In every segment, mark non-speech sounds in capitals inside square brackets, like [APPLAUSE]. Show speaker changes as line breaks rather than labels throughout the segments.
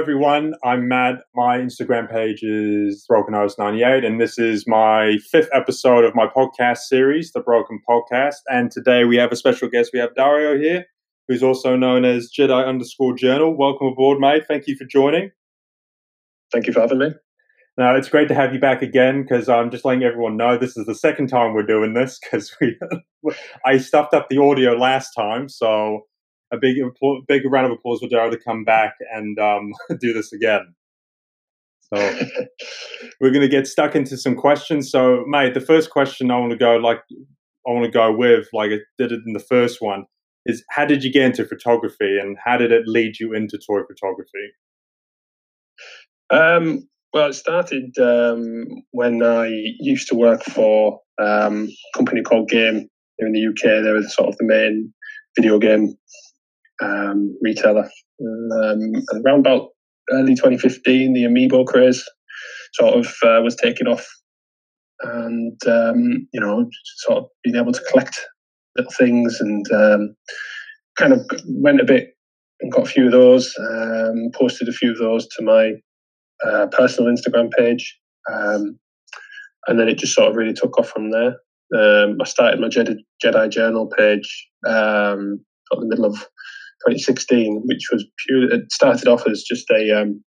everyone. I'm Matt. My Instagram page is BrokenHost98, and this is my fifth episode of my podcast series, The Broken Podcast. And today we have a special guest. We have Dario here, who's also known as Jedi underscore Journal. Welcome aboard, mate. Thank you for joining.
Thank you for having me.
Now, it's great to have you back again because I'm just letting everyone know this is the second time we're doing this because we [LAUGHS] I stuffed up the audio last time. So a big big round of applause for Dario to come back and um, [LAUGHS] do this again. So [LAUGHS] we're going to get stuck into some questions. So, mate, the first question I want to go like I want to go with, like I did it in the first one, is how did you get into photography and how did it lead you into toy photography?
Um, well, it started um, when I used to work for um, a company called Game here in the UK. They were sort of the main video game um, retailer. Um, around about early 2015, the Amiibo craze sort of uh, was taking off, and um, you know, sort of being able to collect little things and um, kind of went a bit and got a few of those. Um, posted a few of those to my uh, personal Instagram page, um, and then it just sort of really took off from there. I started my Jedi, Jedi Journal page um, in the middle of 2016, which was pure. It started off as just a um,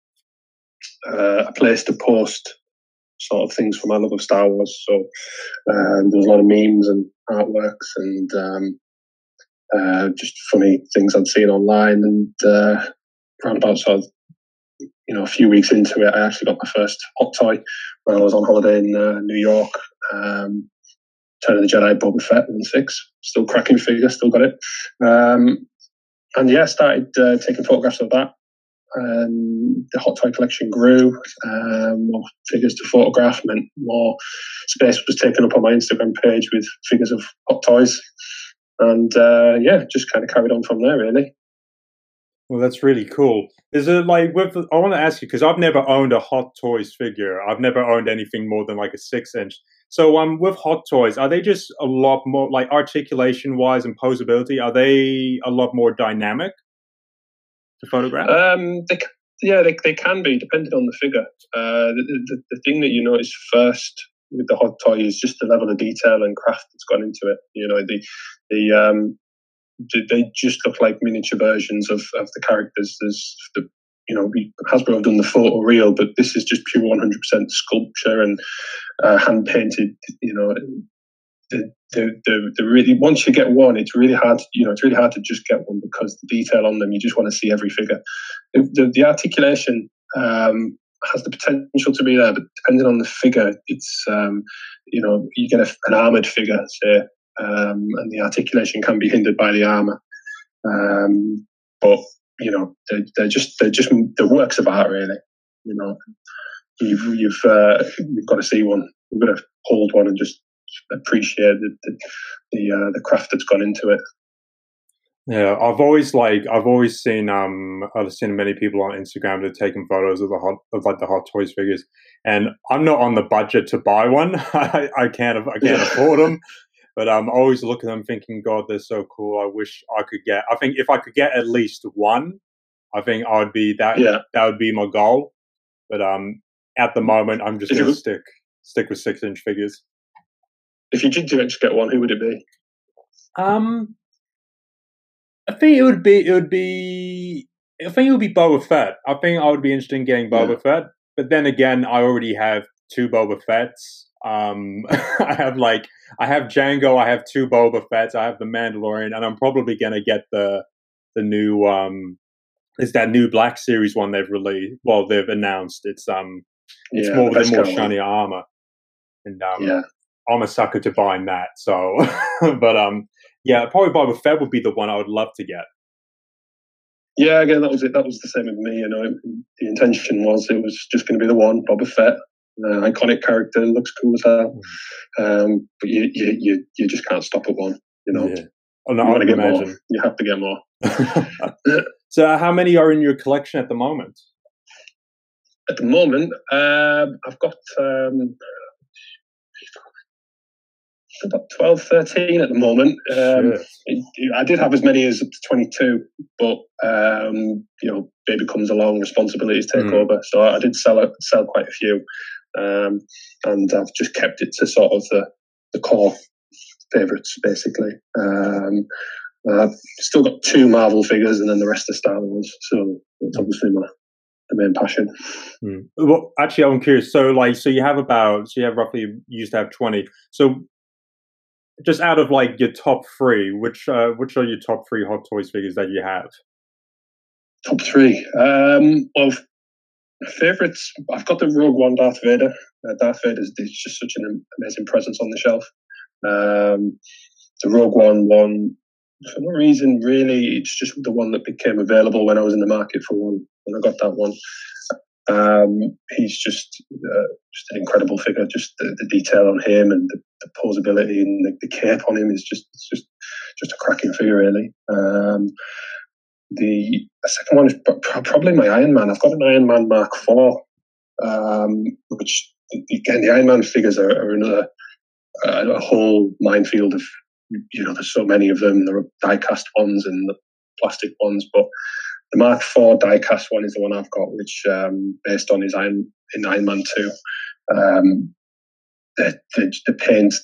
uh, a place to post sort of things from my love of Star Wars. So um, there was a lot of memes and artworks and um, uh, just funny things I'd seen online. And uh, around about sort of you know a few weeks into it, I actually got my first hot toy when I was on holiday in uh, New York. Um, Return of the Jedi Boba Fett one six, still cracking figure, still got it. Um, and yeah, started uh, taking photographs of that. Um, the hot toy collection grew. Um, more figures to photograph meant more space was taken up on my Instagram page with figures of hot toys, and uh, yeah, just kind of carried on from there really.
Well, that's really cool. Is it like with? I want to ask you because I've never owned a Hot Toys figure. I've never owned anything more than like a six inch. So um, with Hot Toys, are they just a lot more like articulation wise and posability? Are they a lot more dynamic to photograph?
Um, they, yeah, they, they can be depending on the figure. Uh, the, the, the thing that you notice first with the hot toy is just the level of detail and craft that's gone into it. You know, the the um, they just look like miniature versions of, of the characters. There's the you know, Hasbro have done the photo real, but this is just pure 100% sculpture and uh, hand painted. You know, the, the, the, the, really once you get one, it's really hard. To, you know, it's really hard to just get one because the detail on them, you just want to see every figure. The, the, the articulation um, has the potential to be there, but depending on the figure, it's um, you know, you get a, an armored figure, say, um, and the articulation can be hindered by the armor. Um, but you know, they're, they're just they're just the works of art, really. You know, you've you've uh, you've got to see one. You've got to hold one and just appreciate the the the, uh, the craft that's gone into it.
Yeah, I've always like I've always seen um I've seen many people on Instagram that are taking photos of the hot of like the Hot Toys figures, and I'm not on the budget to buy one. [LAUGHS] I, I can't I can't afford them. But I'm um, always looking at them thinking, God, they're so cool. I wish I could get. I think if I could get at least one, I think I would be that.
Yeah.
That would be my goal. But um, at the moment, I'm just going to stick stick with six inch figures.
If you did just get one, who would it be?
Um, I think it would be it would be I think it would be Boba Fett. I think I would be interested in getting Boba yeah. Fett. But then again, I already have two Boba Fetts. Um, [LAUGHS] I have like I have Jango, I have two Boba Fett's, I have the Mandalorian, and I'm probably gonna get the the new um is that new Black Series one they've released. Well, they've announced it's um it's yeah, more the more shiny armor, and um yeah. I'm a sucker to buying that. So, [LAUGHS] but um yeah, probably Boba Fett would be the one I would love to get.
Yeah, again, that was it. That was the same with me. You know, the intention was it was just going to be the one Boba Fett, uh, iconic character, looks cool as hell. Mm. Um, but you, you, you, you just can't stop at one. You know, yeah.
oh, no, I want to get imagine.
more. You have to get more. [LAUGHS]
so, how many are in your collection at the moment?
At the moment, um, I've got um, about 12, 13 at the moment. Um, I did have as many as 22, but um, you know, baby comes along, responsibilities take mm. over. So I did sell sell quite a few, um, and I've just kept it to sort of the the core favorites, basically. Um, I've still got two Marvel figures, and then the rest are Star Wars. So it's obviously my the main passion.
Mm. Well, actually, I'm curious. So, like, so you have about, so you have roughly you used to have twenty. So, just out of like your top three, which uh, which are your top three Hot Toys figures that you have?
Top three. Um, of favorites, I've got the Rogue One Darth Vader. Uh, Darth Vader is, just such an amazing presence on the shelf. Um, the Rogue One one, for no reason really, it's just the one that became available when I was in the market for one, and I got that one. Um, he's just uh, just an incredible figure. Just the, the, detail on him and the, the posability and the, the, cape on him is just just just a cracking figure, really. Um, the, second one is probably my Iron Man. I've got an Iron Man Mark IV, um, which again the Iron Man figures are, are another uh, a whole minefield of you know. There's so many of them. There are die-cast ones and the plastic ones, but the Mark IV diecast one is the one I've got, which um, based on his Iron in Iron Man Two. Um, the, the, the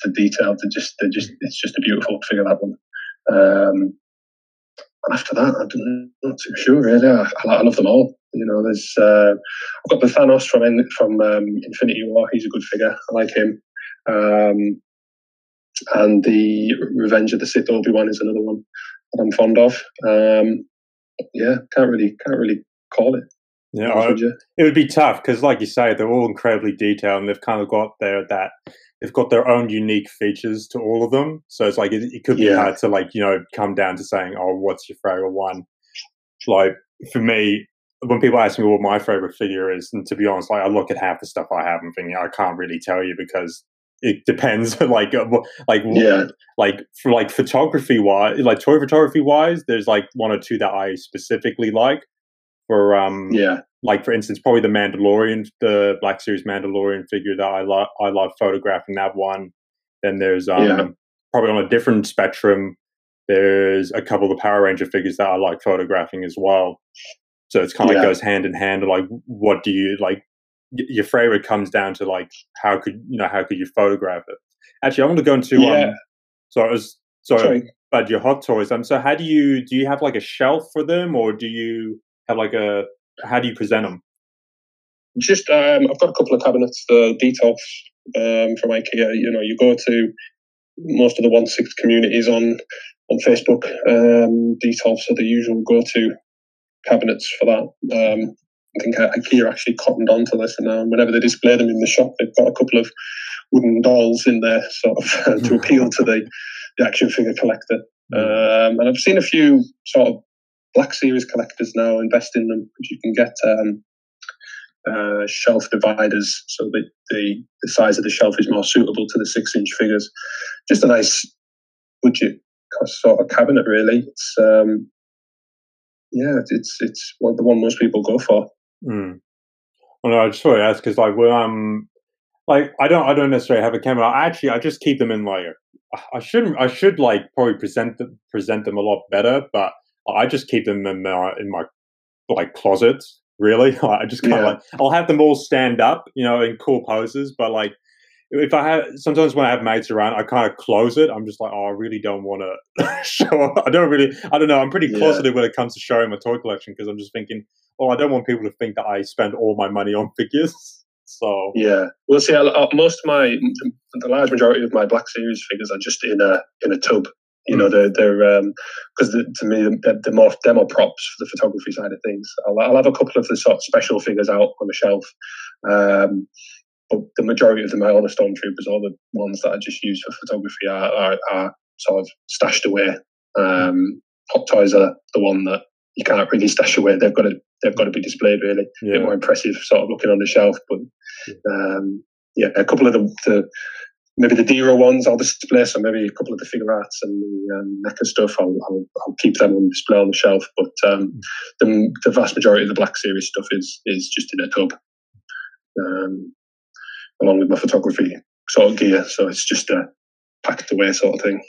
the detail, they just they just it's just a beautiful figure that one. Um, after that, I'm not too sure really. I, I, love them all. You know, there's uh, I've got the Thanos from from um, Infinity War. He's a good figure. I like him. Um, and the Revenge of the Sith Obi Wan is another one that I'm fond of. Um, yeah, can't really can't really call it.
Yeah, I, it would be tough because, like you say, they're all incredibly detailed, and they've kind of got there at that they've got their own unique features to all of them. So it's like it, it could be yeah. hard to like you know come down to saying, "Oh, what's your favorite one?" Like for me, when people ask me what my favorite figure is, and to be honest, like I look at half the stuff I have and thinking I can't really tell you because it depends [LAUGHS] like uh, like
yeah
like for like photography wise like toy photography wise there's like one or two that i specifically like for um
yeah
like for instance probably the mandalorian the black series mandalorian figure that i love i love photographing that one then there's um yeah. probably on a different spectrum there's a couple of the power ranger figures that i like photographing as well so it's kind of yeah. like goes hand in hand like what do you like your favorite comes down to like how could you know how could you photograph it actually i want to go into yeah. um so I was so Sorry. about your hot toys um so how do you do you have like a shelf for them or do you have like a how do you present them
just um i've got a couple of cabinets the Detolf um from ikea you know you go to most of the one six communities on on facebook um Detolf are the usual go-to cabinets for that um I think IKEA actually cottoned onto this, and um, whenever they display them in the shop, they've got a couple of wooden dolls in there, sort of [LAUGHS] to appeal to the, the action figure collector. Hmm. Um, and I've seen a few sort of Black Series collectors now invest in them, because you can get um, uh, shelf dividers, so that the, the size of the shelf is more suitable to the six-inch figures. Just a nice budget sort of cabinet, really. It's um, yeah, it's it's the one most people go for.
Mm. Well, no, I just want to ask because like when I'm like I don't I don't necessarily have a camera. I actually I just keep them in like I shouldn't I should like probably present them present them a lot better, but I just keep them in my in my like closet. Really, [LAUGHS] I just kind of yeah. like I'll have them all stand up, you know, in cool poses, but like if I have sometimes when I have mates around, I kind of close it. I'm just like, oh, I really don't want to [LAUGHS] show. I don't really. I don't know. I'm pretty closeted yeah. when it comes to showing my toy collection because I'm just thinking, oh, I don't want people to think that I spend all my money on figures. [LAUGHS] So
yeah, we'll see. Most of my, the large majority of my Black Series figures are just in a in a tub. You know, mm. they're they're because um, the, to me they're, they're more demo props for the photography side of things. I'll, I'll have a couple of the sort of special figures out on the shelf. Um, but the majority of them all the stormtroopers, all the ones that I just use for photography are, are, are sort of stashed away. Um, Hot Toys are the one that you can't really stash away. They've got to they've got to be displayed really. Yeah. A bit more impressive, sort of looking on the shelf. But um, yeah, a couple of the, the maybe the Dero ones I'll display. So maybe a couple of the Figuarts and the um, stuff I'll, I'll, I'll, keep them on display on the shelf. But um, the, the vast majority of the Black Series stuff is is just in a tub. Um, along with my photography sort of gear. So it's just a packed away sort of thing.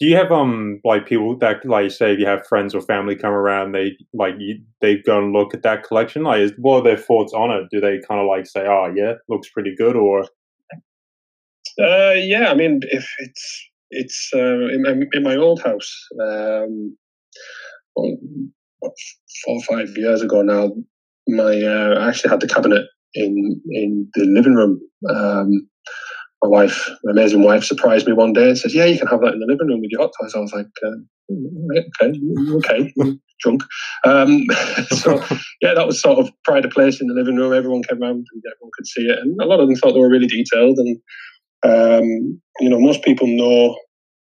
Do you have um like people that like say if you have friends or family come around, they like you, they go and look at that collection? Like, is, what are their thoughts on it? Do they kind of like say, "Oh, yeah, looks pretty good," or?
Uh, yeah, I mean, if it's it's uh, in, my, in my old house, um, well, four or five years ago now, my uh, I actually had the cabinet in in the living room. Um, my wife, my amazing wife, surprised me one day and says, "Yeah, you can have that in the living room with your hot toys." I was like, uh, "Okay, okay, drunk." Um, [LAUGHS] so yeah, that was sort of pride of place in the living room. Everyone came around and everyone could see it, and a lot of them thought they were really detailed. And um, you know, most people know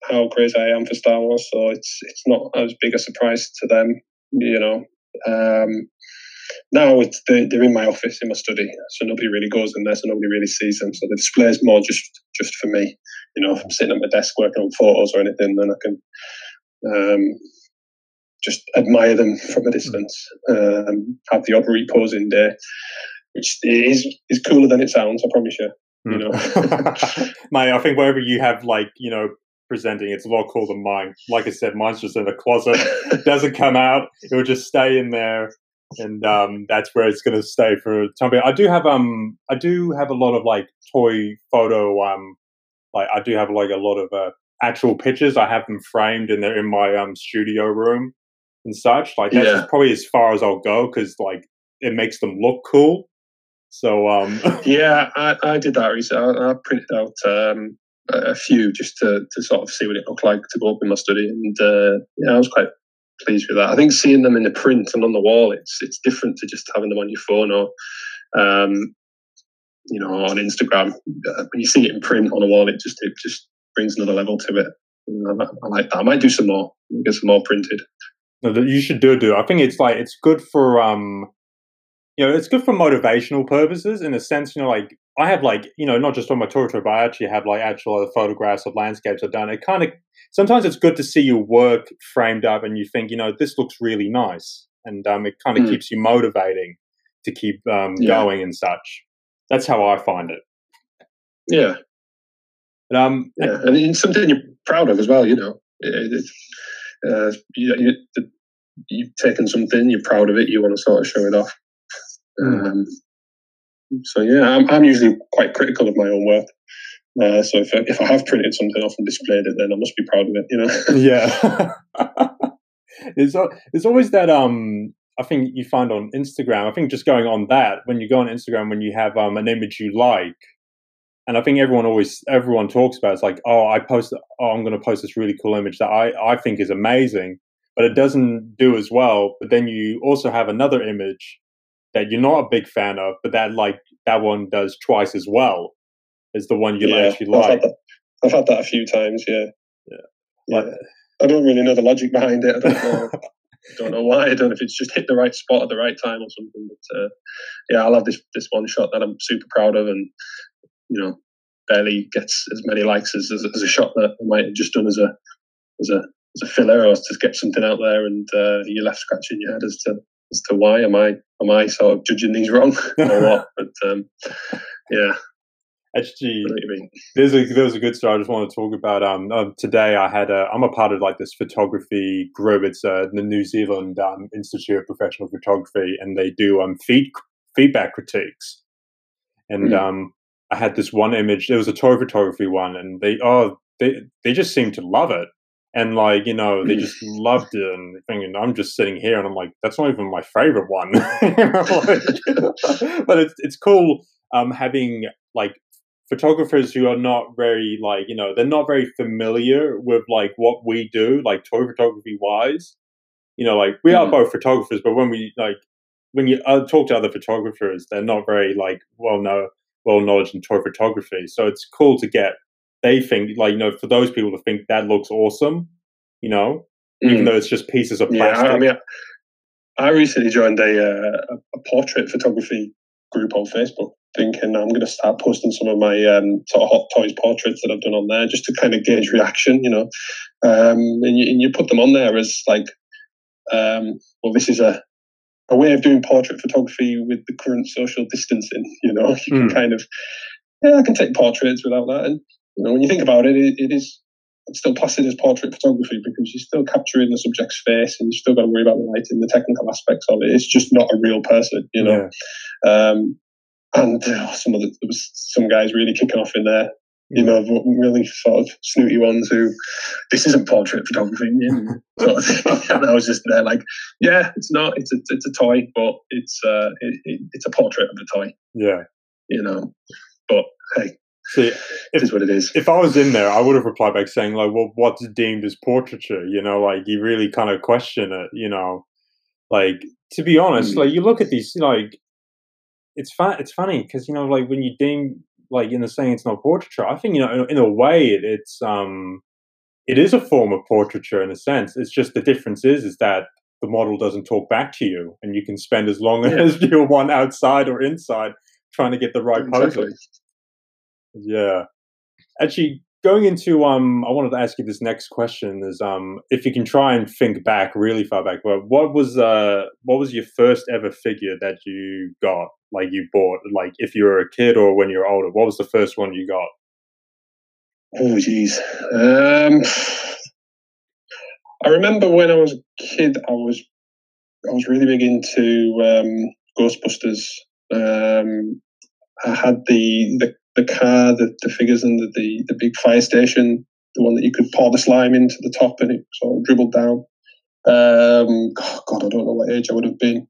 how crazy I am for Star Wars, so it's it's not as big a surprise to them. You know, um, now it's they, are in my office in my study, so nobody really goes in there, so nobody really sees them. So the display is more just just for me. You know, if I'm sitting at my desk working on photos or anything, then I can um, just admire them from a distance. Um, have the odd reposing day, which is is cooler than it sounds. I promise you. You know, [LAUGHS] [LAUGHS]
mate. I think wherever you have like you know presenting, it's a lot cooler than mine. Like I said, mine's just in the closet. It doesn't come out. It will just stay in there and um, that's where it's going to stay for time being. I do have um, I do have a lot of like toy photo um, like I do have like a lot of uh, actual pictures. I have them framed and they're in my um studio room and such. Like that's yeah. probably as far as I'll go because like it makes them look cool. So um, [LAUGHS]
yeah, I, I did that recently. I, I printed out um a few just to, to sort of see what it looked like to go up in my study, and uh, yeah, I was quite pleased with that. I think seeing them in the print and on the wall, it's it's different to just having them on your phone or, um, you know, on Instagram. Uh, when you see it in print on a wall, it just it just brings another level to it. You know, I, I, like that. I might do some more, get some more printed.
No, you should do do. I think it's like it's good for um, you know, it's good for motivational purposes in a sense. You know, like I have like you know not just on my tour but I actually have like actual photographs of landscapes I've done. It kind of sometimes it's good to see your work framed up, and you think you know this looks really nice, and um, it kind of mm. keeps you motivating to keep um, yeah. going and such. That's how I find it.
Yeah.
um,
yeah, and it's something you're proud of as well. You know, it, uh, you, you, you've taken something, you're proud of it, you want to sort of show it off. Mm. Um, so yeah, I'm, I'm usually quite critical of my own work. Uh, so if I, if I have printed something off and displayed it, then I must be proud of it. You know. [LAUGHS]
yeah. [LAUGHS] it's it's always that um I think you find on Instagram. I think just going on that when you go on Instagram when you have um an image you like, and I think everyone always everyone talks about it's like oh I post oh I'm going to post this really cool image that I I think is amazing, but it doesn't do as well. But then you also have another image that you're not a big fan of, but that like that one does twice as well as the one you yeah, actually like.
I've had, that, I've had that a few times. Yeah,
yeah.
yeah. I don't really know the logic behind it. I don't know. [LAUGHS] I don't know why. I don't know if it's just hit the right spot at the right time or something. But uh, yeah, I love this this one shot that I'm super proud of, and you know, barely gets as many likes as, as, as a shot that I might have just done as a as a as a filler or to get something out there, and uh, you're left scratching your head as to as to why am I am I sort of judging these wrong [LAUGHS] or what? But um, yeah.
Actually, there's a there's a good story I just want to talk about. Um, um, today I had a I'm a part of like this photography group. It's uh, the New Zealand um, Institute of Professional Photography, and they do um feed, feedback critiques. And mm. um, I had this one image. It was a toy photography one, and they oh they they just seemed to love it and like you know they just [LAUGHS] loved it and i'm just sitting here and i'm like that's not even my favorite one. [LAUGHS] [LAUGHS] But it's, it's cool um, having like photographers who are not very like you know they're not very familiar with like what we do like toy photography wise. You know like we mm-hmm. are both photographers but when we like when you uh, talk to other photographers they're not very like well know well knowledge in toy photography. So it's cool to get they think like you know for those people to think that looks awesome, you know, mm. even though it's just pieces of plastic.
Yeah, I mean, I recently joined a, uh, a portrait photography group on Facebook, thinking I'm going to start posting some of my um, sort of hot toys portraits that I've done on there, just to kind of gauge reaction, you know. Um, and, you, and you put them on there as like, um, well, this is a a way of doing portrait photography with the current social distancing. [LAUGHS] You know, you mm. can kind of yeah, I can take portraits without that, and You know, when you think about it, it, it is it's still classed as portrait photography because you're still capturing the subject's face and you still got to worry about the lighting, the technical aspects of it. It's just not a real person, you know. Yeah. Um, and uh, some of the, there was some guys really kicking off in there you know, really sort of snooty ones who this isn't portrait photography. [LAUGHS] sort of [LAUGHS] and I was just there like, yeah, it's not. It's a it's a toy, but it's uh it, it, it's a portrait of a toy.
Yeah,
you know. But hey,
See, if,
is what it is.
If I was in there, I would have replied back saying like, "Well, what's deemed as portraiture?" You know, like you really kind of question it. You know, like to be honest, mm. like you look at these, like it's fun. It's funny because you know, like when you deem like in the saying it's not portraiture. I think you know, in, in a way, it, it's um, it is a form of portraiture in a sense. It's just the difference is is that the model doesn't talk back to you, and you can spend as long [LAUGHS] yeah. as you want outside or inside trying to get the right exactly. pose. Yeah, actually, going into um, I wanted to ask you this next question is um, if you can try and think back really far back. Well, what was uh, what was your first ever figure that you got? Like you bought, like if you were a kid or when you're older, what was the first one you got?
Oh, jeez. Um, I remember when I was a kid, I was I was really big into um, Ghostbusters. Um, I had the the the car, the, the figures, and the, the, the big fire station, the one that you could pour the slime into the top and it sort of dribbled down. Um, God, I don't know what age I would have been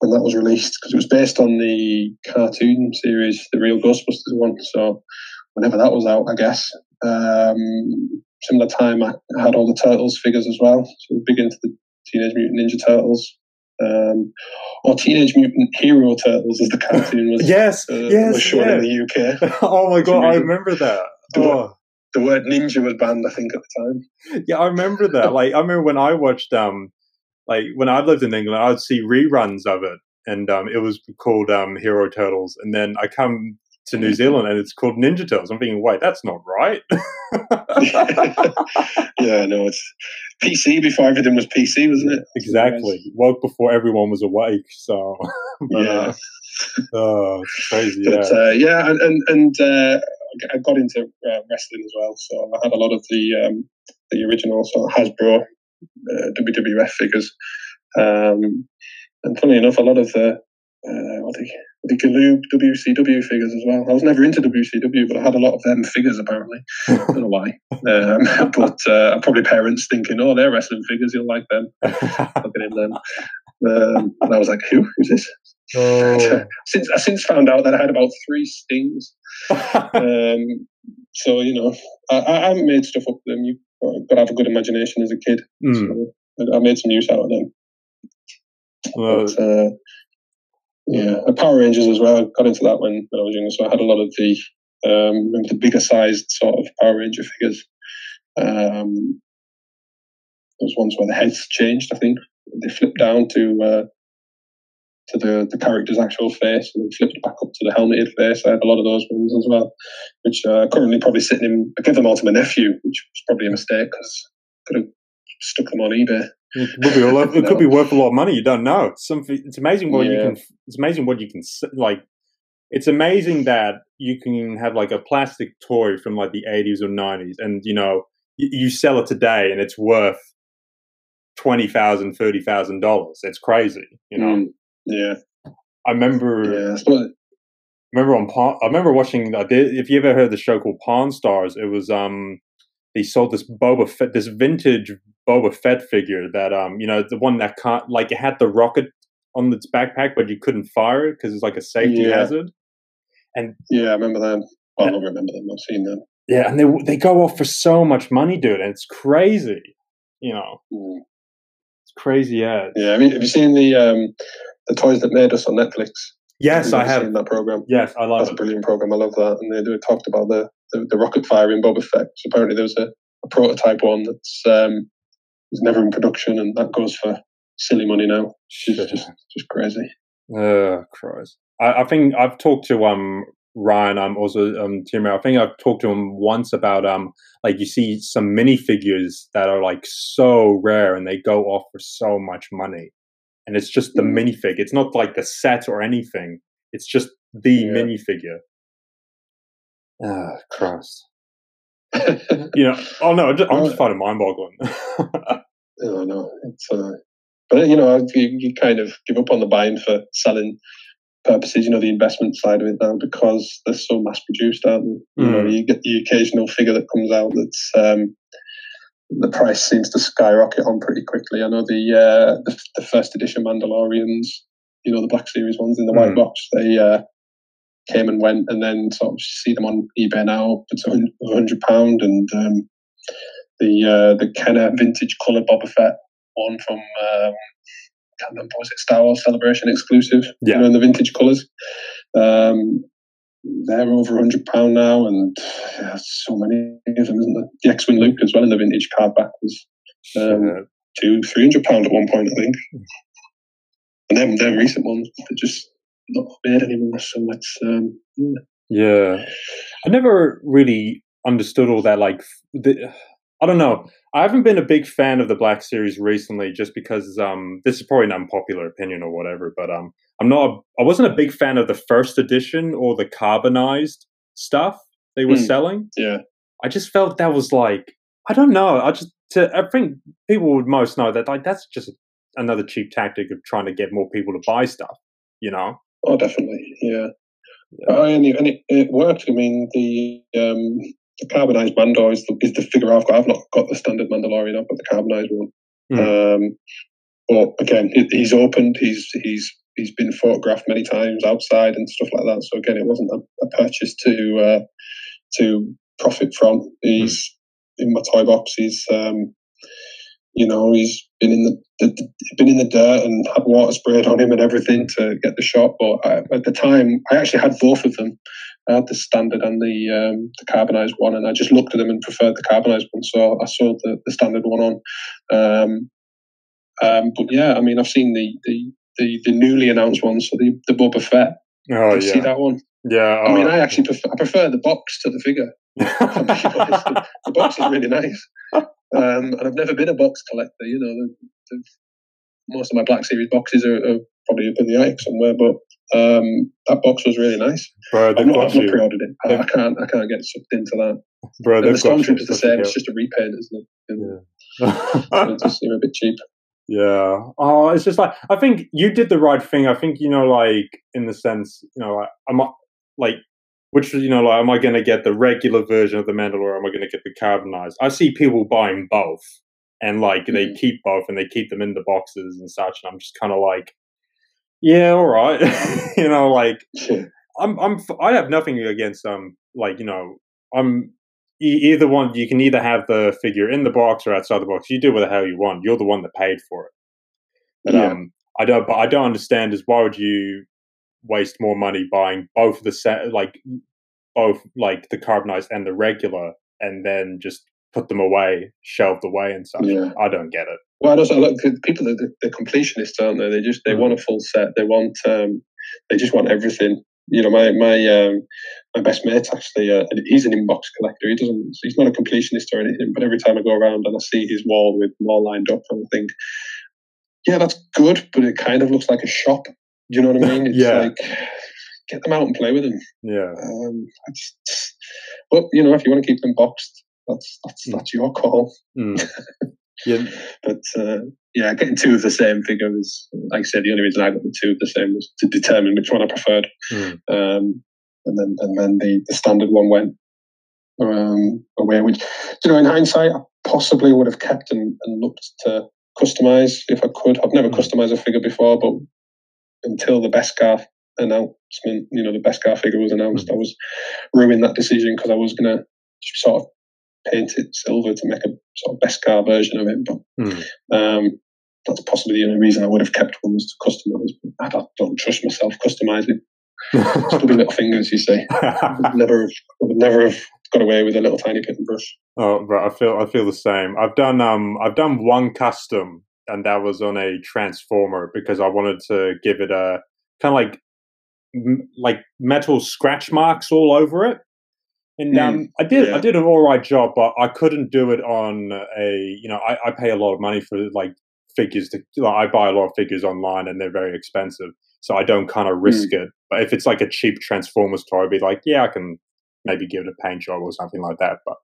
when that was released because it was based on the cartoon series, the real Ghostbusters one. So whenever that was out, I guess. Um, similar time, I had all the Turtles figures as well. So big into the Teenage Mutant Ninja Turtles. Um, or Teenage Mutant Hero Turtles, as the cartoon was.
yes, uh, yes,
was shown
yeah.
in the UK. [LAUGHS]
oh my god, I remember that.
The,
oh.
the word ninja was banned, I think, at the
time. Yeah, I remember that. like, I remember when I watched, um, like when I lived in England, I'd see reruns of it, and um, it was called um, Hero Turtles. And then I come to New Zealand and it's called Ninja Turtles. I'm thinking, wait, that's not right. [LAUGHS] [LAUGHS]
yeah, no, it's PC before everything was PC, wasn't it?
Exactly. Woke before everyone was awake. So,
but, [LAUGHS] yeah. Uh,
oh, crazy.
But,
yeah.
Uh, yeah, and, and, and uh, I got into uh, wrestling as well. So I had a lot of the um, the original so Hasbro uh, WWF figures. Um, and funny enough, a lot of the uh, what they the Galoob WCW figures as well. I was never into WCW, but I had a lot of them figures apparently. I don't know why. Um, [LAUGHS] but uh, probably parents thinking, oh, they're wrestling figures, you'll like them. Looking in them. Um, and I was like, who? Who's this? Oh. [LAUGHS] since I since found out that I had about three Stings. [LAUGHS] um, so you know, I, I, haven't made stuff up with them. You've got to have a good imagination as a kid. Mm. So I, I made some use out of them. Well, but, uh, yeah, Power Rangers as well. I got into that when, when I was younger, so I had a lot of the um, the bigger sized sort of Power Ranger figures. Um, those ones where the heads changed. I think they flipped down to uh, to the the character's actual face, and then flipped back up to the helmeted face. I had a lot of those ones as well, which uh, currently probably sitting in. I give them all to my nephew, which was probably a mistake because could have stuck them on eBay.
It could be all, [LAUGHS] it could be worth a lot of money. You don't know. It's something. It's amazing what yeah. you can. It's amazing what you can like. It's amazing that you can have like a plastic toy from like the eighties or nineties, and you know you, you sell it today, and it's worth twenty thousand, thirty thousand dollars. It's crazy, you know. Mm,
yeah.
I remember.
Yeah. I
remember on I remember watching. If you ever heard the show called Pawn Stars, it was um they sold this Boba Fett, this vintage Boba Fett figure that um you know the one that can't like it had the rocket on its backpack but you couldn't fire it because it's like a safety yeah. hazard. And
yeah, I remember them. Well, I don't remember them. I've seen them.
Yeah, and they they go off for so much money, dude. And it's crazy. You know, mm. it's crazy.
Yeah. Yeah. I mean, have you seen the um the toys that made us on Netflix?
Yes, I have
seen that program.
Yes, I love
That's
it.
a brilliant program. I love that. And they, they talked about the, the, the rocket firing Boba Fett. So apparently there was a, a prototype one that's um, was never in production, and that goes for silly money now. It's just just crazy.
Oh Christ! I, I think I've talked to um Ryan, I'm um, also um Tim. I think I've talked to him once about um like you see some minifigures that are like so rare and they go off for so much money, and it's just the mm. minifig. It's not like the set or anything. It's just the yeah. minifigure. Ah, Christ. you know, oh no, I'm just, I'm just finding mind-boggling. [LAUGHS]
oh no, it's uh, but you know, you, you kind of give up on the buying for selling purposes, you know, the investment side of it now because they're so mass produced, aren't they? Mm. You know, hmm. you get the occasional figure that comes out that's um, the price seems to skyrocket on pretty quickly. I know the uh, the, the, first edition Mandalorians, you know, the Black Series ones in the mm. white box, they uh, came and went, and then sort of see them on eBay now for hundred pound, and um, the uh, the Kenner vintage colored Boba Fett one from um, can't remember was it Star Wars Celebration exclusive?
Yeah,
you know, in the vintage colours. Um, they're over hundred pound now, and yeah, so many of them, isn't there? The X-wing Luke as well in the vintage card back was um, two, three hundred pound at one point, I think. And then, then recent ones, they're just not made anymore. So it's um,
yeah. yeah. I never really understood all that. Like, the, I don't know. I haven't been a big fan of the Black Series recently, just because um, this is probably an unpopular opinion or whatever. But um, I'm not. A, I wasn't a big fan of the first edition or the carbonized stuff they were mm, selling.
Yeah,
I just felt that was like I don't know. I just to, I think people would most know that like that's just another cheap tactic of trying to get more people to buy stuff. You know?
Oh, definitely. Yeah. yeah. Uh, and, it, and it, it worked. I mean, the um, the carbonized Mando is the, is the figure I've got. I've not got the standard Mandalorian. I've got the carbonized one. Mm. Um, but again, he's opened. He's he's he's been photographed many times outside and stuff like that. So again, it wasn't a, a purchase to uh, to profit from. He's mm. in my toy box. He's um, you know he's been in the, the, been in the dirt and had water sprayed on him and everything to get the shot. But I, at the time, I actually had both of them. I had the standard and the um, the carbonized one, and I just looked at them and preferred the carbonized one, so I sold the, the standard one on. Um, um, but yeah, I mean, I've seen the the, the, the newly announced one, so the the Boba Fett.
Oh yeah,
see that one?
Yeah,
I mean, I actually prefer, I prefer the box to the figure. [LAUGHS] [LAUGHS] the, box is really nice, [LAUGHS] um, and I've never been a box collector. You know, the, the, most of my Black Series boxes are, are probably up in the attic somewhere, but um, that box was really nice.
Bro,
I've not, I've not pre-ordered it. I, I, can't. I can't get sucked into that.
Bro,
the Stormtrooper's the same. It's just a repaint, isn't it? Yeah. [LAUGHS] so it just a bit cheap.
Yeah. Oh, it's just like I think you did the right thing. I think you know, like in the sense, you know, like, am like which you know, like, am I going to get the regular version of the Mandalorian? Am I going to get the carbonized? I see people buying both, and like they mm. keep both, and they keep them in the boxes and such. And I'm just kind of like, yeah, all right. [LAUGHS] you know, like [LAUGHS] I'm, I'm, I have nothing against um, like you know, I'm either one. You can either have the figure in the box or outside the box. You do what the hell you want. You're the one that paid for it. But yeah. um, I don't. But I don't understand is why would you waste more money buying both the set, like both like the carbonized and the regular, and then just put them away, shelved away, and stuff. Yeah. I don't get it.
Well, I also look people are the, the completionists, aren't they? They just they mm. want a full set. They want um, they just want everything. You know, my my um, my best mate actually, uh, he's an inbox collector. He doesn't, he's not a completionist or anything. But every time I go around and I see his wall with more lined up, I think, yeah, that's good, but it kind of looks like a shop. Do you know what I mean? [LAUGHS] It's
yeah.
like get them out and play with them.
Yeah.
Um, just, but you know, if you want to keep them boxed, that's that's mm. that's your call.
Mm. [LAUGHS] Yeah.
but uh, yeah, getting two of the same figure was, like I said, the only reason I got the two of the same was to determine which one I preferred.
Mm.
Um, and then and then the, the standard one went um, away. Which, you know, in hindsight, I possibly would have kept and, and looked to customize if I could. I've never mm. customized a figure before, but until the Beskar announcement, you know, the Beskar figure was announced, mm. I was ruining that decision because I was going to sort of paint it silver to make a sort of Beskar version of it. But
mm.
um, that's possibly the only reason I would have kept one was to customize. I don't, don't trust myself customizing. [LAUGHS] Stubby little fingers, you say. never, have, would never have got away with a little tiny and brush.
Oh, right. I feel, I feel the same. I've done, um, I've done one custom, and that was on a transformer because I wanted to give it a kind of like, m- like metal scratch marks all over it. And um, mm, I did yeah. I did an all right job, but I couldn't do it on a you know I, I pay a lot of money for like figures to like, I buy a lot of figures online and they're very expensive, so I don't kind of risk mm. it. But if it's like a cheap Transformers toy, I'd be like, yeah, I can maybe give it a paint job or something like that. But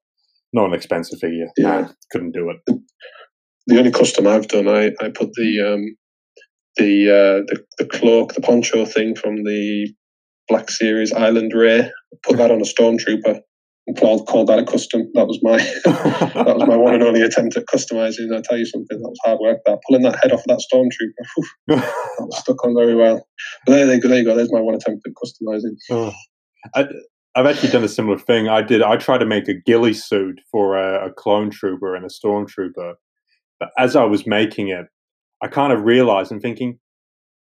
not an expensive figure.
Yeah.
Nah, couldn't do it.
The only custom I've done, I, I put the um, the, uh, the the cloak, the poncho thing from the Black Series Island Rey. Put that on a stormtrooper and called, called that a custom. That was my [LAUGHS] that was my one and only attempt at customizing. I tell you something, that was hard work. That pulling that head off of that stormtrooper, whew, that was stuck on very well. But there, there, there you go. There's my one attempt at customizing.
Oh. I, I've actually done a similar thing. I did. I tried to make a ghillie suit for a, a clone trooper and a stormtrooper. But as I was making it, I kind of realized and thinking,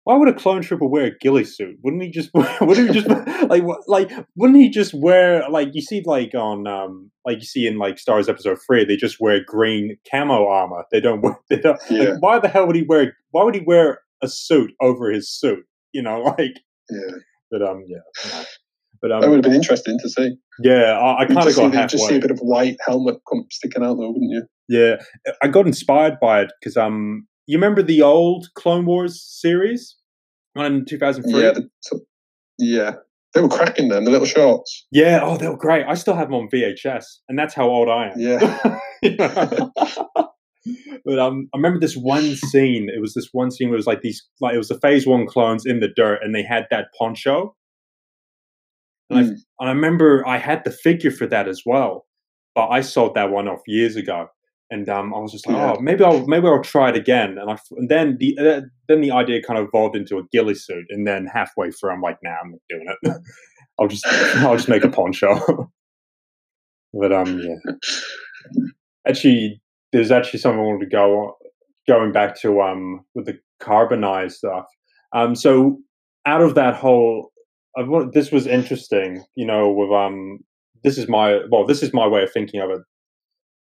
why would a clone trooper wear a ghillie suit? Wouldn't he just? [LAUGHS] Wouldn't he just [LAUGHS] like like? Wouldn't he just wear like you see like on um like you see in like Star Wars Episode Three? They just wear green camo armor. They don't [LAUGHS] wear. They don't,
Yeah.
like, why the hell would he wear? Why would he wear a suit over his suit? You know, like.
Yeah,
But um, yeah. no. But um,
that would have been interesting to see.
yeah, I, I kind of
just see,
got
just see a bit of white helmet sticking out though, wouldn't you?
Yeah, I got inspired by it because um, you remember the old Clone Wars series, one in two thousand three.
Yeah, the, yeah. They were cracking them, the little shorts.
Yeah, oh, they were great. I still have them on VHS, and that's how old I am.
Yeah. [LAUGHS]
but um, I remember this one scene. It was this one scene where it was like these, like it was the Phase One clones in the dirt, and they had that poncho. And, I,
Mm.
and I remember I had the figure for that as well, but I sold that one off years ago. And um, I was just like,
Yeah.
oh, maybe I'll maybe I'll try it again. And I and then the uh, then the idea kind of evolved into a ghillie suit. And then halfway through, I'm like, nah, I'm not doing it. [LAUGHS] I'll just [LAUGHS] I'll just make a poncho. [LAUGHS] but um, yeah. Actually, there's actually something I wanted to go on, going back to um with the carbonized stuff. Um, so out of that whole, I want, this was interesting. You know, with um, this is my well, this is my way of thinking of it.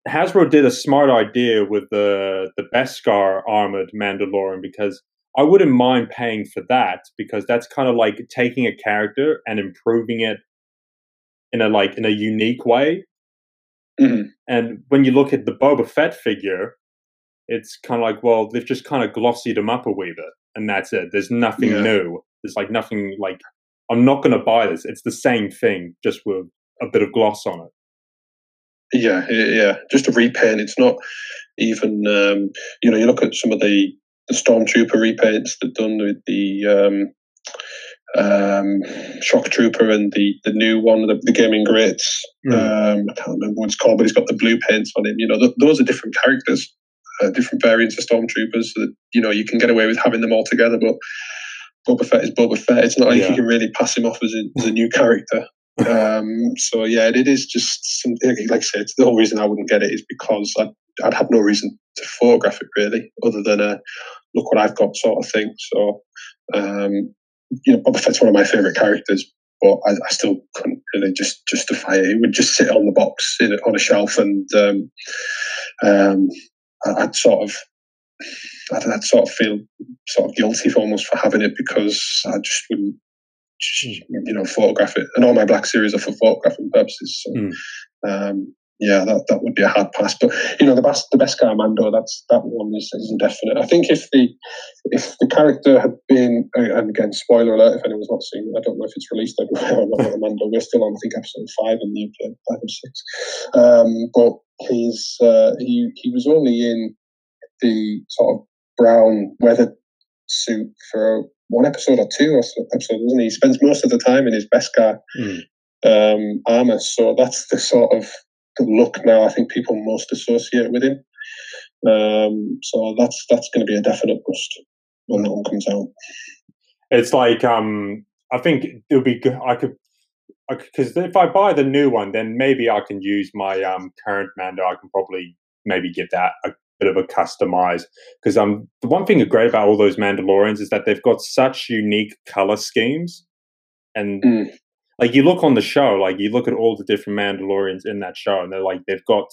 Hasbro did a smart idea with the the Beskar armored Mandalorian because I wouldn't mind paying for that because that's kind of like taking a character and improving it in a like in a unique way.
Mhm.
And when you look at the Boba Fett figure, it's kind of like, well, they've just kind of glossied him up a wee bit, and that's it. There's nothing
Yeah.
new. There's like nothing like I'm not going to buy this. It's the same thing, just with a bit of gloss on it.
Yeah, yeah. Just a repaint. It's not even. Um, you know, you look at some of the the stormtrooper repaints that done with the um, um, shock trooper and the the new one, the, the gaming greats.
Mm.
Um, I can't remember what it's called, but he's got the blue paints on him. You know, th- those are different characters, uh, different variants of stormtroopers. So that you know you can get away with having them all together, but. Boba Fett is Boba Fett. It's not like
Yeah.
you can really pass him off as a, as a new character. Um, so yeah, it is just something. Like I said, the whole reason I wouldn't get it is because I'd, I'd have no reason to photograph it really, other than a look what I've got sort of thing. So um, you know, Boba Fett's one of my favorite characters, but I, I still couldn't really just justify it. It would just sit on the box in, on a shelf, and um, um, I'd sort of. I'd, I'd sort of feel sort of guilty for almost for having it because I just wouldn't just, you know, photograph it. And all my Black Series are for photographing purposes. So,
Mm.
um, yeah, that, that would be a hard pass. But you know, the best the Beskar Mando, that's that one is, is indefinite. I think if the if the character had been, and again, spoiler alert, if anyone's not seen, it, I don't know if it's released everywhere or not. [LAUGHS] Mando, we're still on, I think, episode five in the UK, five or six. Um, but he's uh, he he was only in the sort of brown weather suit for one episode or two or so episode, wasn't he? He spends most of the time in his Beskar
Mm.
um, armor, so that's the sort of the look now. I think people most associate with him. Um, so that's that's going to be a definite bust when that one comes out.
It's like um, I think it would be good. I could. Because if I buy the new one, then maybe I can use my um, current Mando. I can probably maybe give that a bit of a customize. Because um, the one thing great about all those Mandalorians is that they've got such unique color schemes, and
Mm.
like you look on the show, like you look at all the different Mandalorians in that show, and they're like they've got,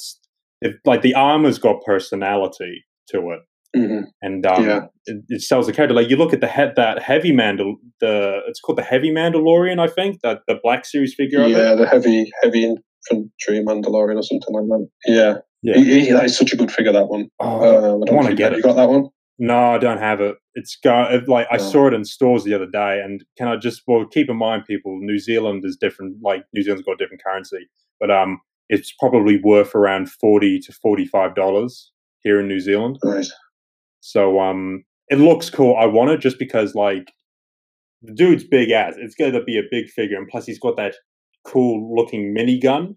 they've, like the armor's got personality to it
hmm
and um,
Yeah.
it, it sells the character. Like you look at the head that heavy Mandal, the it's called the heavy Mandalorian, I think that the Black Series figure. of it.
Yeah, the heavy heavy infantry Mandalorian or something like that. Yeah,
Yeah.
He, he, that is such a good figure. That one.
Oh,
Um, I, don't
I want to get it.
You got that one?
No, I don't have it. It's got it, like I
No.
saw it in stores the other day, and can I just well keep in mind, people, New Zealand is different. Like New Zealand's got a different currency, but um, it's probably worth around forty to forty five dollars here in New Zealand.
Right.
So um, it looks cool. I want it just because like the dude's big ass. It's going to be a big figure, and plus he's got that cool looking minigun.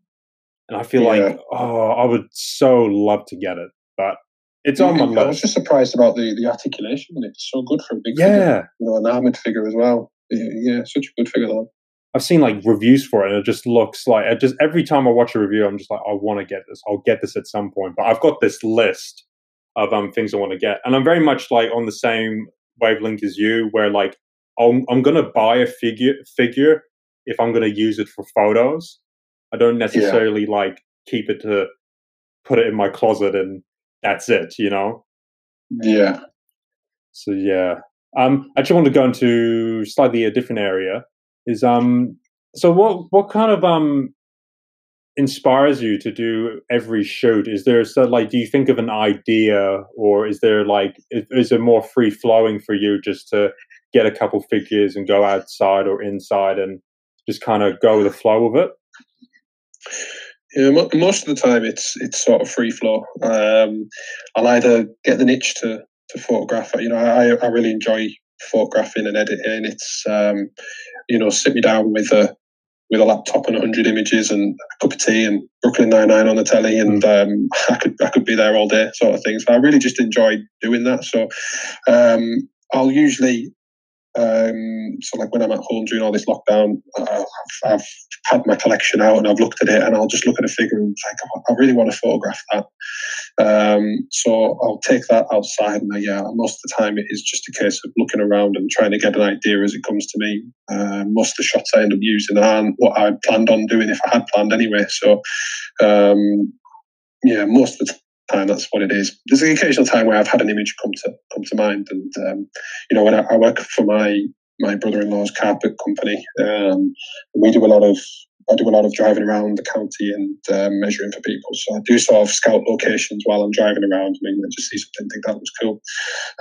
And I feel
Yeah.
like oh, I would so love to get it, but it's on my list.
I was just surprised about the, the articulation. on it. It's so good for a big figure.
Yeah,
You know, an armored figure as well. Yeah, yeah, such a good figure though.
I've seen like reviews for it, and it just looks like it just every time I watch a review, I'm just like, I want to get this. I'll get this at some point. But I've got this list of um things I want to get, and I'm very much like on the same wavelength as you, where like I'm I'm gonna buy a figure figure if I'm gonna use it for photos. I don't necessarily like keep it to put it in my closet and that's it, you know.
Yeah.
So yeah, um, I just want to go into slightly a different area. Is um, so what what kind of um inspires you to do every shoot? Is there so like, do you think of an idea, or is there like, is, is it more free flowing for you just to get a couple figures and go outside or inside and just kind of go with the flow of it?
Yeah, most of the time it's it's sort of free flow. Um, I'll either get the niche to to photograph. You know, I I really enjoy photographing and editing. It's um, you know, sit me down with a with a laptop and hundred images and a cup of tea and Brooklyn Nine Nine on the telly, and um, [LAUGHS] I could I could be there all day, sort of thing. So I really just enjoy doing that. So um, I'll usually um, so like when I'm at home during all this lockdown, uh, I've, I've had my collection out and I've looked at it and I'll just look at a figure and think, "Oh, I really want to photograph that. Um, so I'll take that outside and uh, yeah, most of the time it is just a case of looking around and trying to get an idea as it comes to me. Uh, most of the shots I end up using aren't what I planned on doing if I had planned anyway. So um, yeah, most of the time that's what it is. There's an occasional time where I've had an image come to come to mind, and um, you know when I, I work for my my brother-in-law's carpet company, um, we do a lot of I do a lot of driving around the county and um, measuring for people. So I do sort of scout locations while I'm driving around, I just see something, think that looks cool.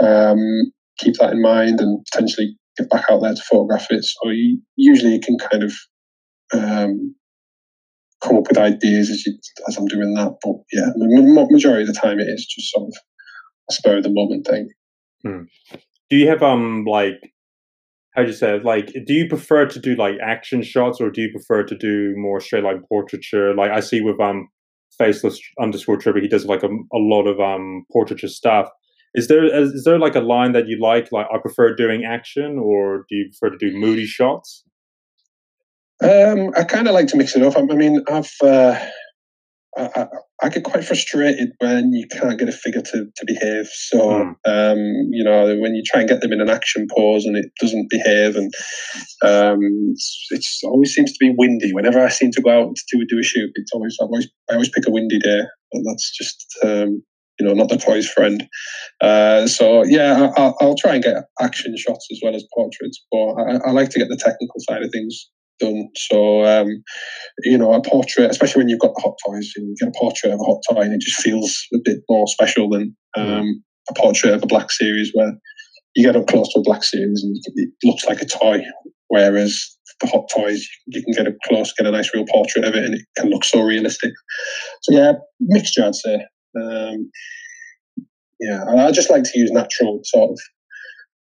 Um, keep that in mind, and potentially get back out there to photograph it. So you, usually you can kind of um, come up with ideas as, you, as I'm doing that. But yeah, majority of the time it is just sort of a spur of the moment thing.
Do you have um like how do you say it? like do you prefer to do like action shots or do you prefer to do more straight like portraiture? Like I see with um faceless underscore trivia, he does like a, a lot of um portraiture stuff. Is there is there like a line that you like? Like I prefer doing action, or do you prefer to do moody shots?
Um, I kind of like to mix it up. I, I mean, I've uh, I, I, I get quite frustrated when you can't get a figure to, to behave. So
Mm.
um, you know, when you try and get them in an action pose and it doesn't behave, and um, it's always seems to be windy. Whenever I seem to go out to do, do a shoot, it's always I always I always pick a windy day, and that's just um, you know not the toy's friend. Uh, so yeah, I, I'll, I'll try and get action shots as well as portraits, but I, I like to get the technical side of things done. So, um, you know, a portrait, especially when you've got the hot toys, you get a portrait of a hot toy and it just feels a bit more special than um, a portrait of a Black Series where you get up close to a Black Series and it looks like a toy. Whereas the hot toys, you can get up close, get a nice real portrait of it, and it can look so realistic. So, yeah, mixture, I'd say. Um, yeah, I I just like to use natural sort of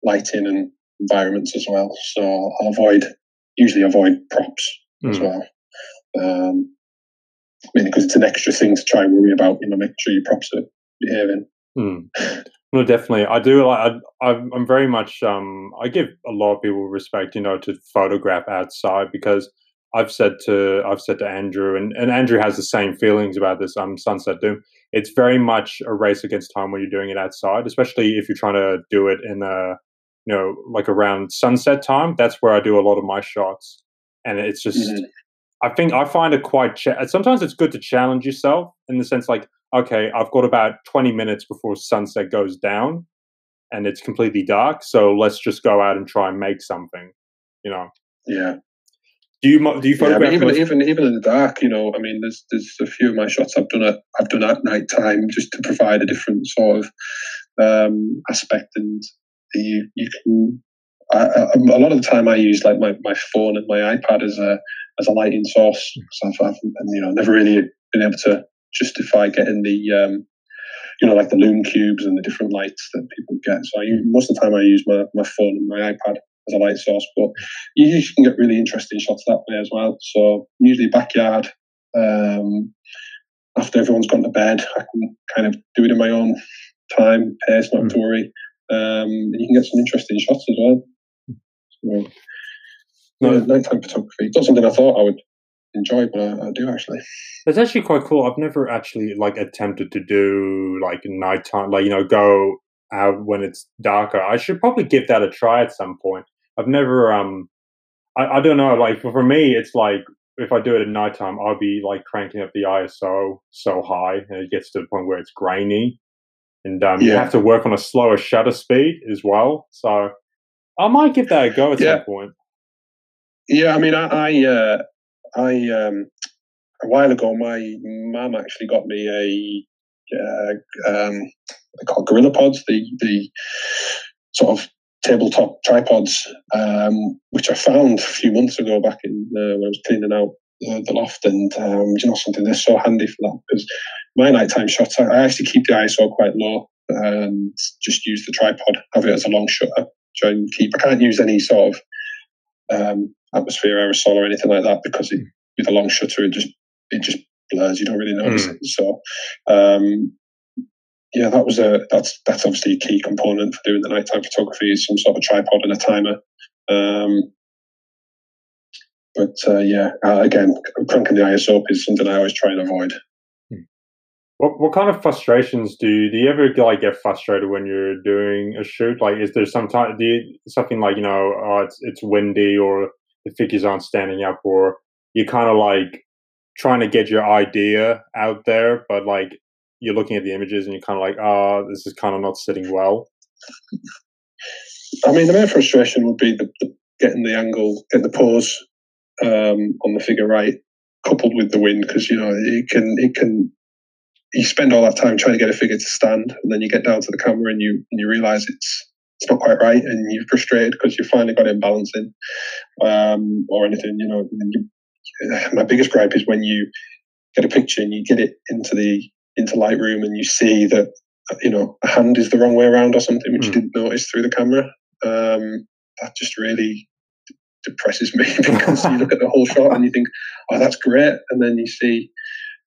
lighting and environments as well. So I'll avoid usually avoid props as
Mm.
well. Um, mainly because it's an extra thing to try and worry about. You know, make sure your props are behaving.
Mm. No, definitely. I do like. I, I'm I'm very much. Um, I give a lot of people respect. You know, to photograph outside because I've said to I've said to Andrew, and, and Andrew has the same feelings about this. Um, Sunset Doom. It's very much a race against time when you're doing it outside, especially if you're trying to do it in a, you know, like around sunset time. That's where I do a lot of my shots, and it's just.
Mhm.
I think I find it quite. Cha- sometimes it's good to challenge yourself in the sense like, okay, I've got about twenty minutes before sunset goes down, and it's completely dark. So let's just go out and try and make something. You know,
Yeah,
do you do you
yeah. I mean, even
most-
even even in the dark, you know, I mean, there's there's a few of my shots I've done at I've done at night time just to provide a different sort of um, aspect, and you you can. I, I, a lot of the time, I use like my, my phone and my iPad as a as a lighting source because I've, I've and, you know never really been able to justify getting the um, you know like the lume cubes and the different lights that people get. So I use, most of the time I use my, my phone and my iPad as a light source, but you can get really interesting shots that way as well. So usually backyard. Um, after everyone's gone to bed, I can kind of do it in my own time, pace, not mm. to worry. Um, you can get some interesting shots as well. So, no, nighttime photography. It's not something I thought I would enjoy, but I, I, do actually.
It's actually quite cool. I've never actually like attempted to do like nighttime, like you know, go out when it's darker. I should probably give that a try at some point. I've never, um, I, I don't know. Like for, for me, it's like if I do it at nighttime, I'll be like cranking up the ISO so high, and it gets to the point where it's grainy, and um, yeah. you have to work on a slower shutter speed as well. So I might give that a go at yeah. some point.
Yeah, I mean, I, I, uh, I um, a while ago, my mum actually got me a uh, um, they call Gorilla Pods, the the sort of tabletop tripods, um, which I found a few months ago back in uh, when I was cleaning out the, the loft, and um, you know something that's so handy for that because my nighttime shots I, I actually keep the ISO quite low and just use the tripod, have it as a long shutter, try and keep. I can't use any sort of um, atmosphere aerosol or anything like that because it, with a long shutter it just it just blurs. You don't really notice mm. it. So um, yeah, that was a that's that's obviously a key component for doing the nighttime photography is some sort of tripod and a timer. Um, but uh, yeah, uh, again, cranking the ISO up is something I always try and avoid.
What what kind of frustrations do you, do you ever like get frustrated when you're doing a shoot? Like, is there some time do you, something like you know, oh, it's it's windy or the figures aren't standing up, or you're kind of like trying to get your idea out there, but like you're looking at the images and you're kind of like, oh, this is kind of not sitting well?
I mean, the main frustration would be the, the getting the angle, getting the pose um, on the figure right, coupled with the wind, because you know it can it can. You spend all that time trying to get a figure to stand, and then you get down to the camera and you and you realize it's it's not quite right, and you're frustrated because you finally got it balancing, um, or anything. You know, you, my biggest gripe is when you get a picture and you get it into the into Lightroom and you see that you know a hand is the wrong way around or something which mm. you didn't notice through the camera. Um, that just really depresses me [LAUGHS] because you look at the whole shot and you think, oh, that's great, and then you see,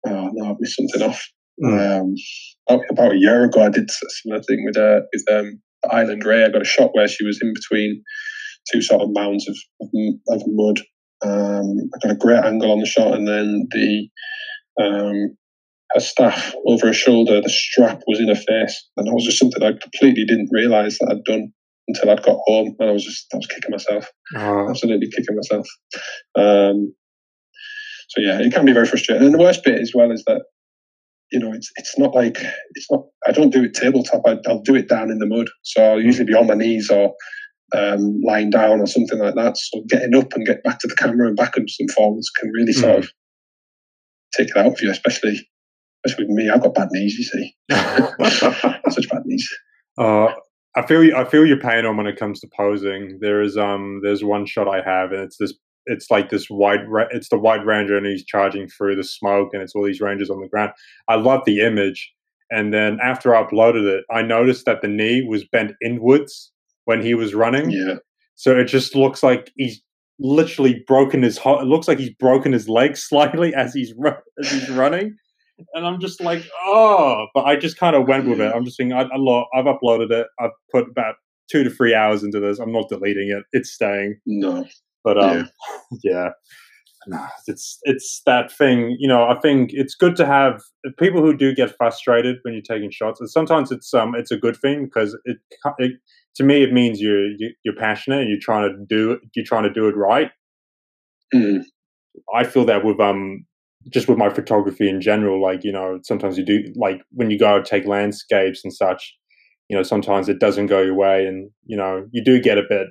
oh no, I've missed something off. Mm. Um, about a year ago, I did a similar thing with uh, with um, Island Rey. I got a shot where she was in between two sort of mounds of, of, of mud. Um, I got a great angle on the shot, and then the um, her staff over her shoulder, the strap was in her face. And that was just something I completely didn't realize that I'd done until I'd got home. And I was just, I was kicking myself. Oh. Absolutely kicking myself. Um, so yeah, it can be very frustrating. And the worst bit as well is that, you know, it's it's not like it's not. I don't do it tabletop. I, will do it down in the mud. So I'll usually be on my knees or um, lying down or something like that. So getting up and get back to the camera and backwards and some forwards can really sort mm. of take it out of you, especially especially with me. I've got bad knees, you see. [LAUGHS] [LAUGHS] Such bad knees.
Uh, I feel you I feel your pain on when it comes to posing. There is um there's one shot I have and it's this it's like this wide it's the White Ranger and he's charging through the smoke and it's all these rangers on the ground. I love the image. And then after I uploaded it, I noticed that the knee was bent inwards when he was running.
Yeah.
So it just looks like he's literally broken his. It looks like he's broken his leg [LAUGHS] slightly as he's as he's running and I'm just like, oh, but I just kind of went with it. I'm just saying, I, I I've uploaded it. I've put about two to three hours into this. I'm not deleting it. It's staying.
No,
but um, [LAUGHS] yeah. yeah. it's it's that thing, you know. I think it's good to have people who do get frustrated when you're taking shots. And sometimes it's um it's a good thing because it, it to me it means you're you, are you are passionate and you're trying to do you're trying to do it right.
Mm.
I feel that with um just with my photography in general, like, you know, sometimes you do, like, when you go take landscapes and such, you know, sometimes it doesn't go your way and, you know, you do get a bit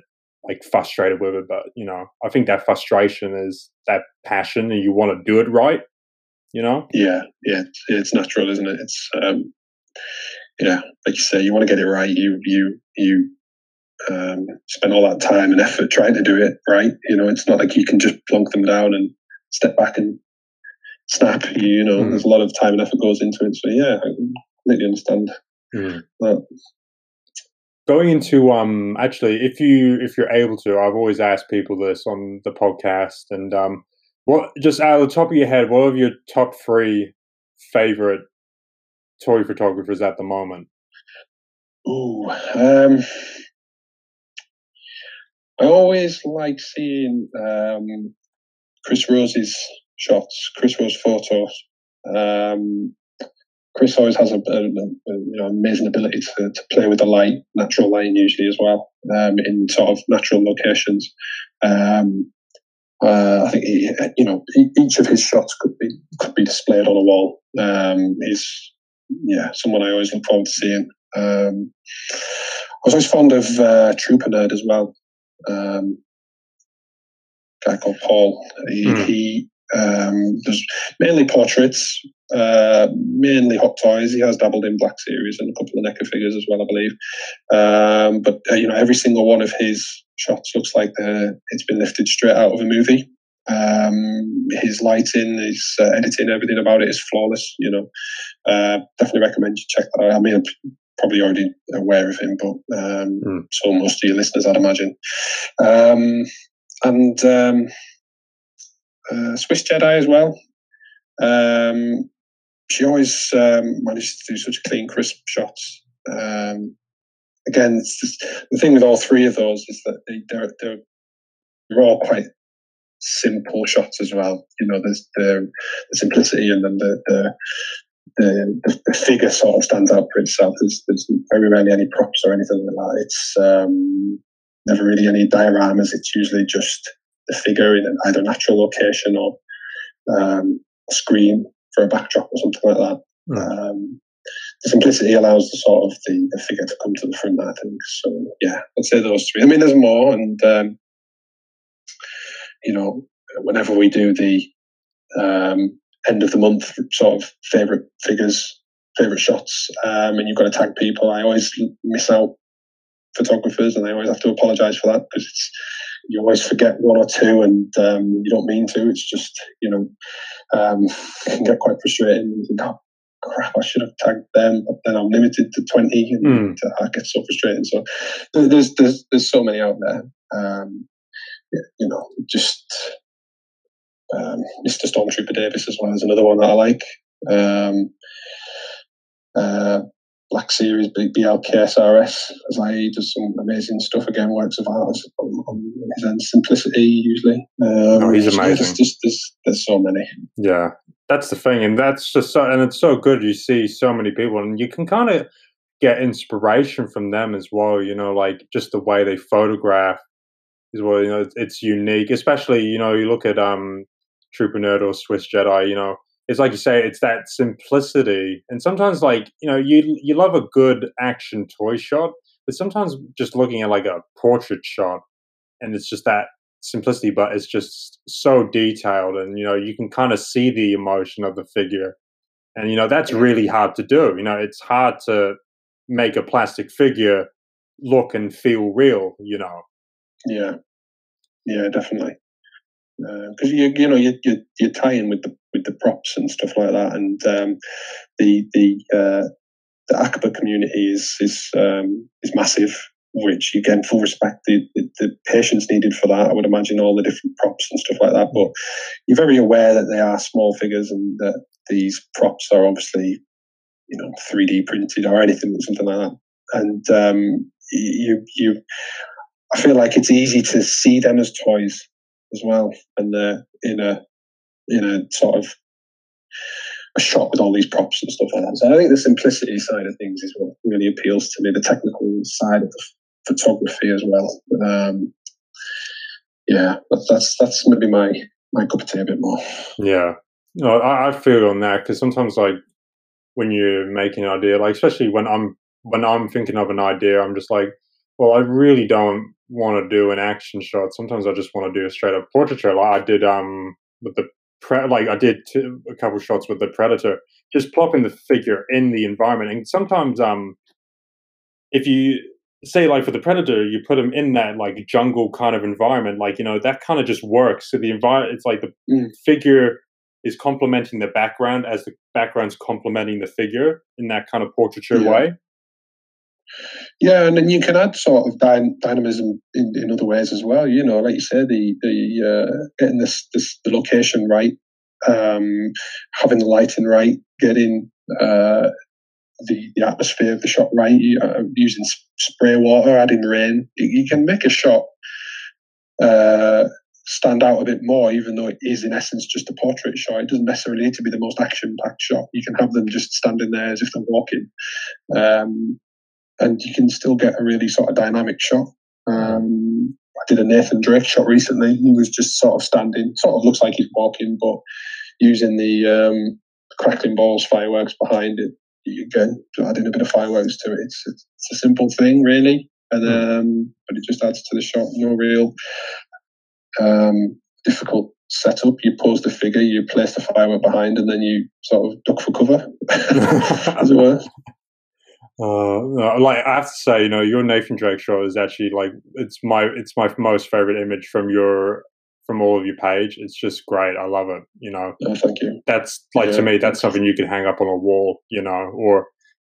like frustrated with it. But, you know, I think that frustration is that passion and you want to do it right, you know?
Yeah. Yeah. It's natural, isn't it? It's, um, yeah, like you say, you want to get it right. You, you, you, um, spend all that time and effort trying to do it right. You know, it's not like you can just plunk them down and step back and snap. You, you know, mm. there's a lot of time and effort goes into it. So yeah, I completely understand mm. that.
Going into um, actually, if you if you're able to, I've always asked people this on the podcast, and um, what just out of the top of your head, what are your top three favorite toy photographers at the moment?
Ooh, um, I always like seeing um, Chris Rose's shots, Chris Rose photos. Um, Chris always has a, a, a, you know amazing ability to, to play with the light, natural light usually as well, um, in sort of natural locations. Um, uh, I think he, you know each of his shots could be could be displayed on a wall. Um, he's yeah someone I always look forward to seeing. Um, I was always fond of uh, Trooper Nerd as well. Um, guy called Paul. He, mm. he um, there's mainly portraits, uh, mainly hot toys. He has dabbled in Black Series and a couple of NECA figures as well, I believe. Um, but uh, you know, every single one of his shots looks like it's been lifted straight out of a movie. Um, his lighting, his uh, editing, everything about it is flawless. You know, uh, definitely recommend you check that out. I mean, I'm probably already aware of him, but um, mm. so most of your listeners, I'd imagine. Um, and um, uh, Swiss Jedi as well. Um, she always um, manages to do such clean, crisp shots. Um, again, just, the thing with all three of those is that they, they're, they're, they're all quite simple shots as well. You know, there's the, the simplicity and then the, the the, the, figure sort of stands out for itself. There's, there's very rarely any props or anything like that. It's um, never really any dioramas. It's usually just the figure in an either natural location or um, a screen for a backdrop or something like that. Mm. Um, the simplicity allows the sort of the, the figure to come to the front. I think so. Yeah, I'd say those three. I mean, there's more, and um, you know, whenever we do the um, end of the month sort of favorite figures, favorite shots, um, and you've got to tag people, I always miss out photographers, and I always have to apologise for that because it's you always forget one or two, and um, you don't mean to. It's just you know um, it can get quite frustrating. You think, oh, crap, I should have tagged them, but then I'm limited to twenty, and mm. I get so frustrating. So there's there's there's so many out there. Um, you know, just um, Mr. Stormtrooper Davis as well is another one that I like. Um, uh, Black Series BLKSRS as I does some amazing stuff again, works of art on, on his end. Simplicity usually. Um,
oh, he's amazing.
There's, just, there's, there's so many.
Yeah, that's the thing, and that's just so, and it's so good. You see so many people, and you can kind of get inspiration from them as well. You know, like just the way they photograph as well. You know, it's, it's unique, especially you know you look at um Trooper Nerd or Swiss Jedi. You know, it's like you say, it's that simplicity. And sometimes, like you know, you you love a good action toy shot, but sometimes just looking at like a portrait shot, and it's just that simplicity, but it's just so detailed, and you know, you can kind of see the emotion of the figure, and you know, that's really hard to do. You know, it's hard to make a plastic figure look and feel real. You know.
Yeah. Yeah, definitely because uh, you you know you you you tie in with the with the props and stuff like that, and um, the the uh, the Akaba community is is um, is massive. Which again, full respect, the, the, the patience needed for that. I would imagine all the different props and stuff like that. But you're very aware that they are small figures and that these props are obviously, you know, 3D printed or anything, something like that. And um, you you, I feel like it's easy to see them as toys as well, and uh, in a in a sort of a shot with all these props and stuff like that. So I think the simplicity side of things is what really appeals to me. The technical side of the photography as well. Um, yeah, that's that's maybe my my cup of tea a bit more.
Yeah, no, I, I feel on that because sometimes like when you're making an idea, like especially when I'm when I'm thinking of an idea, I'm just like, well, I really don't want to do an action shot. Sometimes I just want to do a straight up portraiture. Like I did um with the pre- like I did two, a couple shots with the predator, just plopping the figure in the environment. And sometimes um if you say like for the predator, you put him in that like jungle kind of environment, like you know that kind of just works. So the environment, it's like the mm. figure is complementing the background as the background's complementing the figure in that kind of portraiture
Yeah.
way.
Yeah, and then you can add sort of dy- dynamism in, in other ways as well. You know, like you said, the the uh, getting this, this the location right, um, having the lighting right, getting uh, the the atmosphere of the shot right, uh, using spray water, adding rain. You, you can make a shot uh, stand out a bit more, even though it is in essence just a portrait shot. It doesn't necessarily need to be the most action packed shot. You can have them just standing there as if they're walking. Um, and you can still get a really sort of dynamic shot. Um, I did a Nathan Drake shot recently. He was just sort of standing, sort of looks like he's walking, but using the um, crackling balls fireworks behind it. Again, adding a bit of fireworks to it. It's, it's a simple thing, really, and um, but it just adds to the shot. No real um, difficult setup. You pose the figure, you place the firework behind, and then you sort of duck for cover, [LAUGHS] as it were.
Uh, like I have to say, you know, your Nathan Drake shot is actually like it's my it's my most favorite image from your from all of your page. It's just great. I love it. You know,
thank you.
that's like to me, that's something you can hang up on a wall. You know, or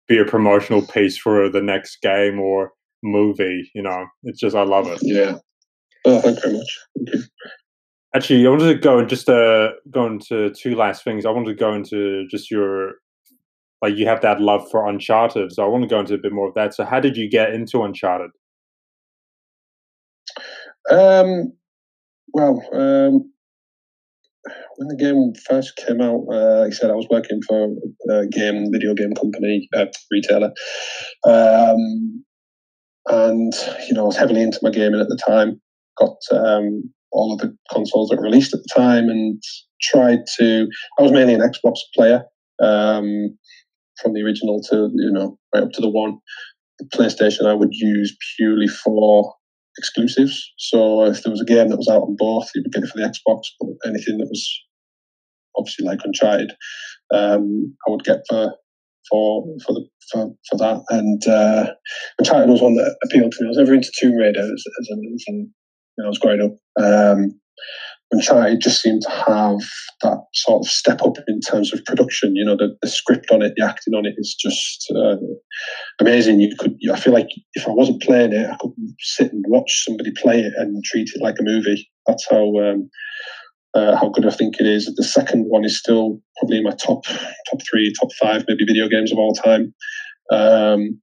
be a promotional piece for the next game or movie. You know, it's just I love it.
Yeah. Oh, thank you very much. You.
Actually, I wanted to go and just uh, go into two last things. I wanted to go into just your like you have that love for Uncharted, so I want to go into a bit more of that. So, how did you get into Uncharted?
Um, well, um, when the game first came out, uh, like I said, I was working for a game, video game company, uh, retailer. Um, and, you know, I was heavily into my gaming at the time. Got um, all of the consoles that were released at the time and tried to. I was mainly an Xbox player um, from the original to, you know, right up to the one. The PlayStation I would use purely for exclusives. So if there was a game that was out on both, you would get it for the Xbox. But anything that was obviously like Uncharted, um, I would get for for for the for, for that. And uh, Uncharted was one that appealed to me. I was ever into Tomb Raider as, as, a, as a, when I was growing up. Um, Uncharted just seemed to have that sort of step up in terms of production. You know, the, the script on it, the acting on it is just uh, amazing. You could, I feel like if I wasn't playing it, I could sit and watch somebody play it and treat it like a movie. That's how um, uh, how good I think it is. The second one is still probably my top top three, top five, maybe video games of all time. Um,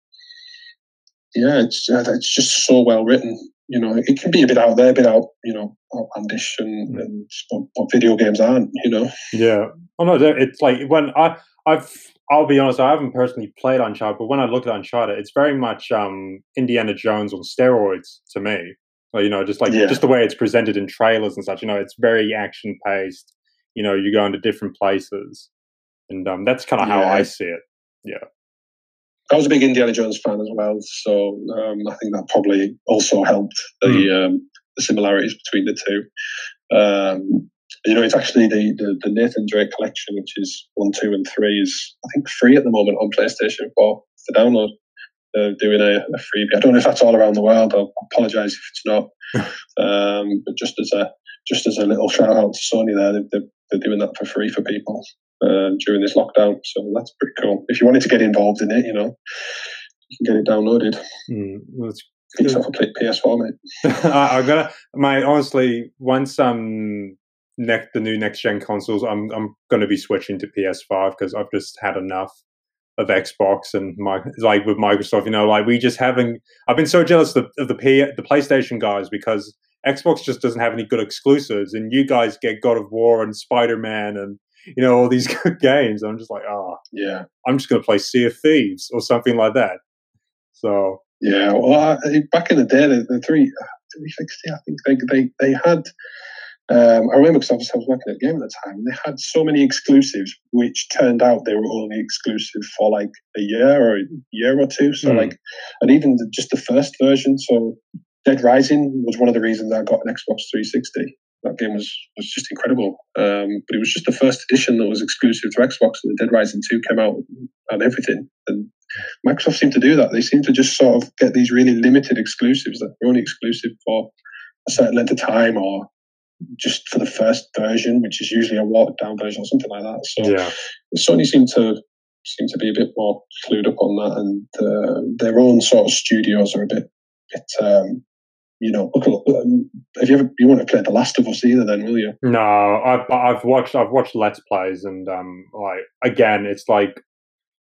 yeah, it's uh, it's just so well written. You know, it can be a bit out there, a bit out, you know, outlandish, and, and but, but video games aren't. You know.
Yeah. Oh no, it's like when I I've I'll be honest, I haven't personally played Uncharted, but when I look at Uncharted, it's very much um Indiana Jones on steroids to me. You know, just like
Yeah.
just the way it's presented in trailers and such. You know, it's very action paced. You know, you go into different places, and um, that's kind of how I see it.
I was a big Indiana Jones fan as well, so um, I think that probably also helped the um, the similarities between the two. Um, you know, it's actually the, the the Nathan Drake collection, which is one, two, and three, is I think free at the moment on PlayStation Four to download. They're doing a, a freebie. I don't know if that's all around the world. I'll apologise if it's not. [LAUGHS] um, but just as a just as a little shout out to Sony, there, they're, they're doing that for free for people uh, during this lockdown. So that's pretty cool. If you wanted to get involved in it, you know, you can get it downloaded.
Mm, that's
yourself a P- PS4, mate. [LAUGHS]
I, I'm gonna my honestly once um next the new next gen consoles, I'm I'm gonna be switching to PS5 because I've just had enough of Xbox and my like with Microsoft. You know, like we just haven't. I've been so jealous of, of the P, the PlayStation guys because Xbox just doesn't have any good exclusives, and you guys get God of War and Spider Man and you know all these [LAUGHS] good games. I'm just like, oh,
Yeah.
I'm just gonna play Sea of Thieves or something like that. So
Yeah. Well, I, back in the day, the, the three, 360, I think they, they, they had. Um, I remember because I was, working at a game at the time, and they had so many exclusives, which turned out they were only exclusive for like a year or a year or two. So,
Mm.
like, and even the, just the first version. So, Dead Rising was one of the reasons I got an Xbox 360. That game was was just incredible. Um, but it was just the first edition that was exclusive to Xbox, and the Dead Rising 2 came out and everything. And Microsoft seemed to do that. They seem to just sort of get these really limited exclusives that are only exclusive for a certain length of time or just for the first version, which is usually a watered down version or something like that. So
Yeah.
Sony seem to seem to be a bit more clued up on that, and uh, their own sort of studios are a bit, bit um, you know. Um, have you ever you want to play The Last of Us either? Then will you?
No, I've I've watched I've watched Let's Plays and um like again it's like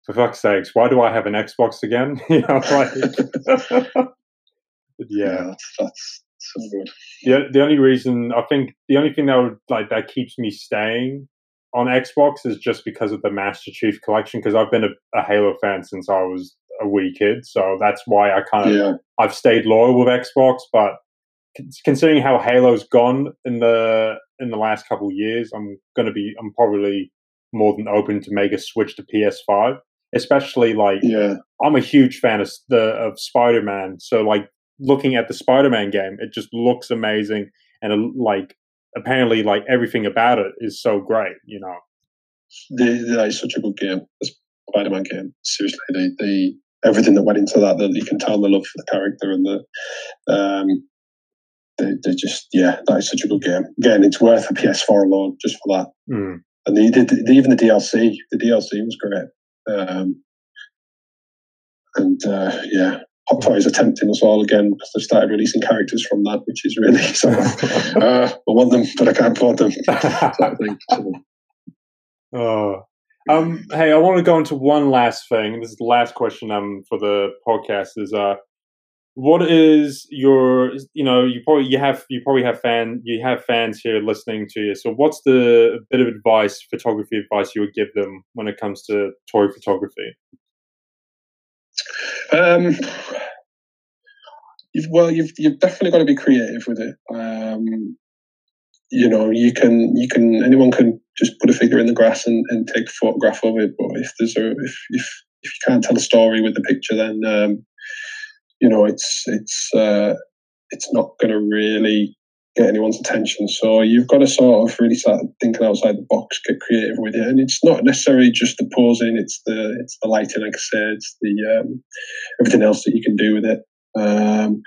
for fuck's sakes why do I have an Xbox again [LAUGHS] you know like [LAUGHS] yeah
that's, that's so good.
the the only reason I think the only thing that would like that keeps me staying on Xbox is just because of the Master Chief Collection because I've been a, a Halo fan since I was a wee kid so that's why I kind of
Yeah,
I've stayed loyal with Xbox, but considering how Halo's gone in the in the last couple of years, I'm going to be I'm probably more than open to make a switch to PS5. Especially like
yeah,
I'm a huge fan of the of Spider Man, so like looking at the Spider Man game, it just looks amazing, and it, like apparently like everything about it is so great. You know,
is such a good game. The Spider-Man game. Seriously, the, the everything that went into that, that you can tell the love for the character and the um, they, they just yeah, that is such a good game. Again, it's worth a PS4 alone just for that.
Mm.
And they did the, even the DLC. The DLC was great. Um, and uh, yeah, Hot Toys are tempting us all again because they've started releasing characters from that, which is really [LAUGHS] so. uh, [LAUGHS] I want them, but I can't afford them. Sort of thing. So,
Oh. Um, hey, I want to go into one last thing. This is the last question um for the podcast. Is uh, what is your you know you probably you have you probably have fan you have fans here listening to you. So what's the bit of advice, photography advice you would give them when it comes to toy photography?
Um, you've, well, you've you've definitely got to be creative with it. Um, you know, you can you can anyone can just put a figure in the grass and, and take a photograph of it. But if there's a if if if you can't tell a story with the picture, then um, you know it's it's uh, it's not going to really get anyone's attention. So you've got to sort of really start thinking outside the box, get creative with it, and it's not necessarily just the posing; it's the it's the lighting, like I said, it's the um, everything else that you can do with it. Um,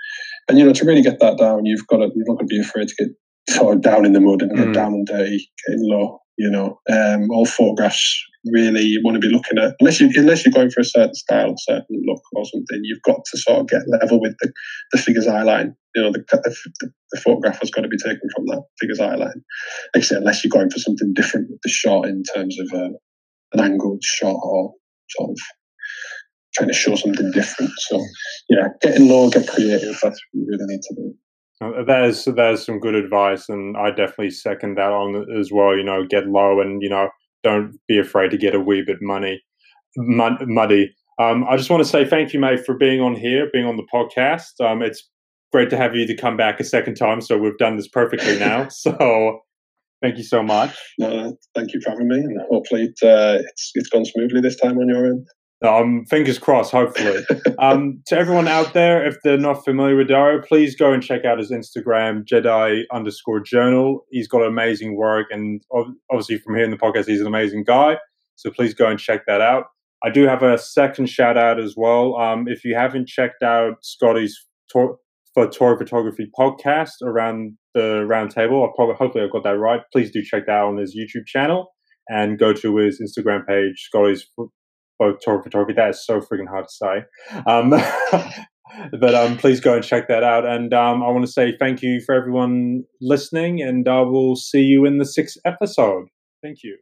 and you know, to really get that down, you've got to you're not going to be afraid to get sort of down in the mud and get
Mm.
down and dirty, getting low. You know, um, all photographs really you want to be looking at unless you unless you're going for a certain style, certain look or something. You've got to sort of get level with the, the figure's eye line. You know, the, the, the photograph has got to be taken from that figure's eye line. Like I said, unless you're going for something different with the shot in terms of uh, an angled shot or sort of trying to show something different. So yeah, getting low, get creative. That's what you really need to do.
Uh, That is that is some good advice, and I definitely second that on as well. You know, get low, and you know, don't be afraid to get a wee bit money, mud, muddy. Um, I just want to say thank you, mate, for being on here, being on the podcast. Um, it's great to have you to come back a second time. So we've done this perfectly now. [LAUGHS] So thank you so much.
No, thank you for having me, and hopefully it, uh, it's it's gone smoothly this time on your end.
Um, fingers crossed, hopefully. um, [LAUGHS] to everyone out there, if they're not familiar with Dario, please go and check out his Instagram, Jedi underscore journal. He's got amazing work, and obviously, from here in the podcast, he's an amazing guy. So please go and check that out. I do have a second shout out as well. Um, if you haven't checked out Scotty's tour, for tour photography podcast around the round table, I probably hopefully I've got that right. Please do check that out on his YouTube channel and go to his Instagram page, Scotty's both tour photography. That is so freaking hard to say. Um, [LAUGHS] but um, please go and check that out. And um, I want to say thank you for everyone listening, and I will see you in the sixth episode. Thank you.